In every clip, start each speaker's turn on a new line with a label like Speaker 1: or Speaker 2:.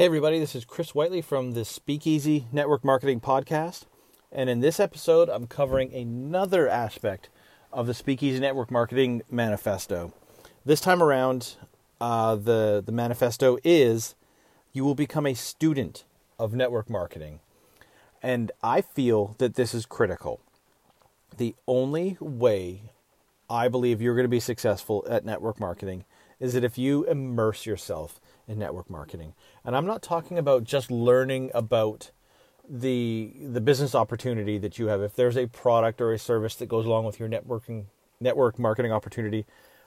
Speaker 1: Hey, everybody, this is Chris Whiteley from the Speakeasy Network Marketing Podcast. And in this episode, I'm covering another aspect of the Speakeasy Network Marketing Manifesto. This time around, uh, the, the manifesto is you will become a student of network marketing. And I feel that this is critical. The only way I believe you're going to be successful at network marketing is that if you immerse yourself in network marketing. And I'm not talking about just learning about the the business opportunity that you have. If there's a product or a service that goes along with your networking network marketing opportunity,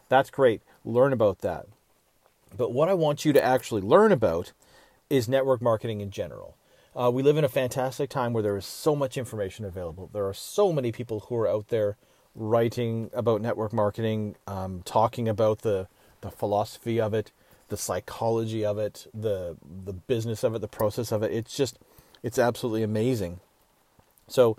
Speaker 1: that's great. Learn about that. But what I want you to actually learn about is network marketing in general. Uh, we live in a fantastic time where there is so much information available. There are so many people who are out there writing about network marketing, um, talking about the the philosophy of it, the psychology of it, the the business of it, the process of it. It's just it's absolutely amazing. So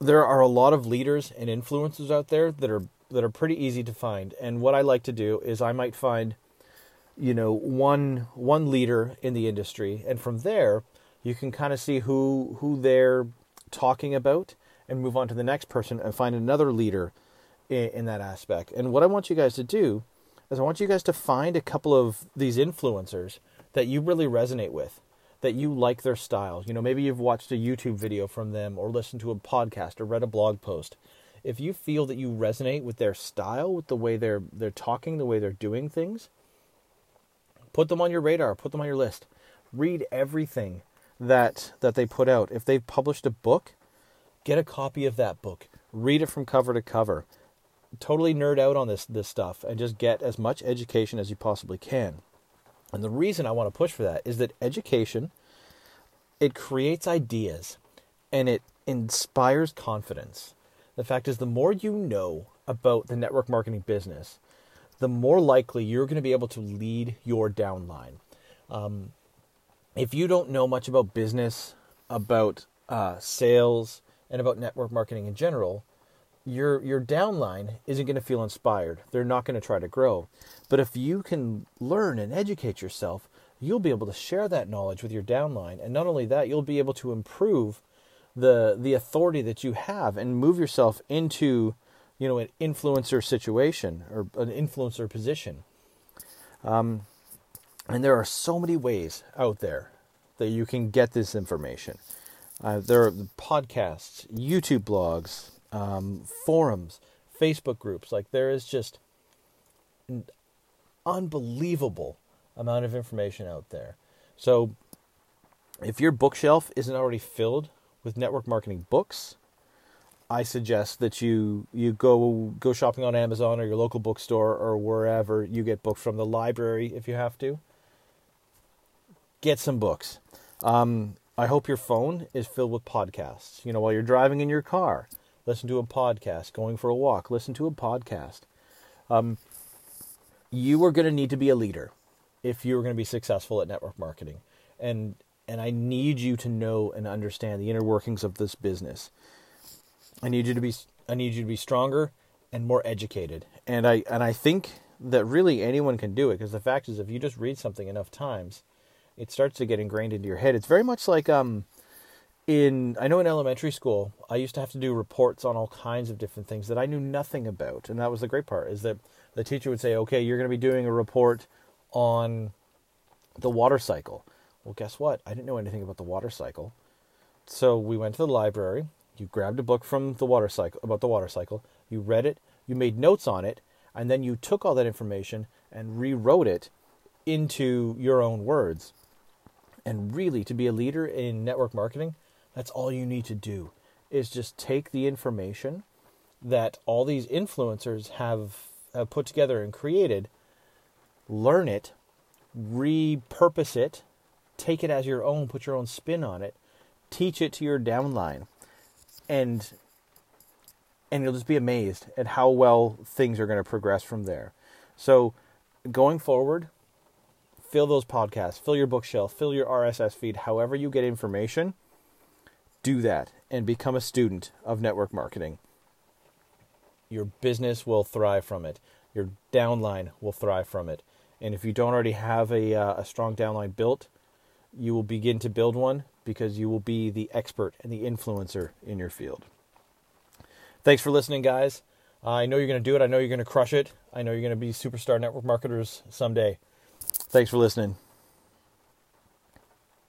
Speaker 1: there are a lot of leaders and influencers out there that are that are pretty easy to find. And what I like to do is I might find you know one one leader in the industry and from there you can kind of see who who they're talking about and move on to the next person and find another leader in, in that aspect. And what I want you guys to do is I want you guys to find a couple of these influencers that you really resonate with, that you like their style. You know, maybe you've watched a YouTube video from them or listened to a podcast or read a blog post. If you feel that you resonate with their style, with the way they're they're talking, the way they're doing things, put them on your radar, put them on your list. Read everything that that they put out. If they've published a book, get a copy of that book. Read it from cover to cover totally nerd out on this this stuff and just get as much education as you possibly can. And the reason I want to push for that is that education it creates ideas and it inspires confidence. The fact is the more you know about the network marketing business, the more likely you're going to be able to lead your downline. Um, if you don't know much about business, about uh, sales, and about network marketing in general, your your downline isn't going to feel inspired. They're not going to try to grow. But if you can learn and educate yourself, you'll be able to share that knowledge with your downline. And not only that, you'll be able to improve the the authority that you have and move yourself into, you know, an influencer situation or an influencer position. Um, and there are so many ways out there that you can get this information. Uh, there are podcasts, YouTube blogs, um, forums, Facebook groups. Like there is just an unbelievable amount of information out there. So if your bookshelf isn't already filled with network marketing books, I suggest that you you go go shopping on Amazon or your local bookstore or wherever you get books from the library if you have to. Get some books. Um, I hope your phone is filled with podcasts. You know, while you're driving in your car, listen to a podcast, going for a walk, listen to a podcast. Um, you are going to need to be a leader if you're going to be successful at network marketing. And and I need you to know and understand the inner workings of this business. I need you to be I need you to be stronger and more educated. And I and I think that really anyone can do it because the fact is if you just read something enough times, it starts to get ingrained into your head. It's very much like um in I know in elementary school I used to have to do reports on all kinds of different things that I knew nothing about and that was the great part is that the teacher would say okay you're going to be doing a report on the water cycle. Well guess what? I didn't know anything about the water cycle. So we went to the library you grabbed a book from the water cycle about the water cycle you read it you made notes on it and then you took all that information and rewrote it into your own words. And really to be a leader in network marketing that's all you need to do is just take the information that all these influencers have, have put together and created, learn it, repurpose it, take it as your own, put your own spin on it, teach it to your downline, and and you'll just be amazed at how well things are going to progress from there. So, going forward, fill those podcasts, fill your bookshelf, fill your RSS feed, however you get information do that and become a student of network marketing. Your business will thrive from it. Your downline will thrive from it. And if you don't already have a, uh, a strong downline built, you will begin to build one because you will be the expert and the influencer in your field. Thanks for listening, guys. I know you're going to do it. I know you're going to crush it. I know you're going to be superstar network marketers someday. Thanks for listening.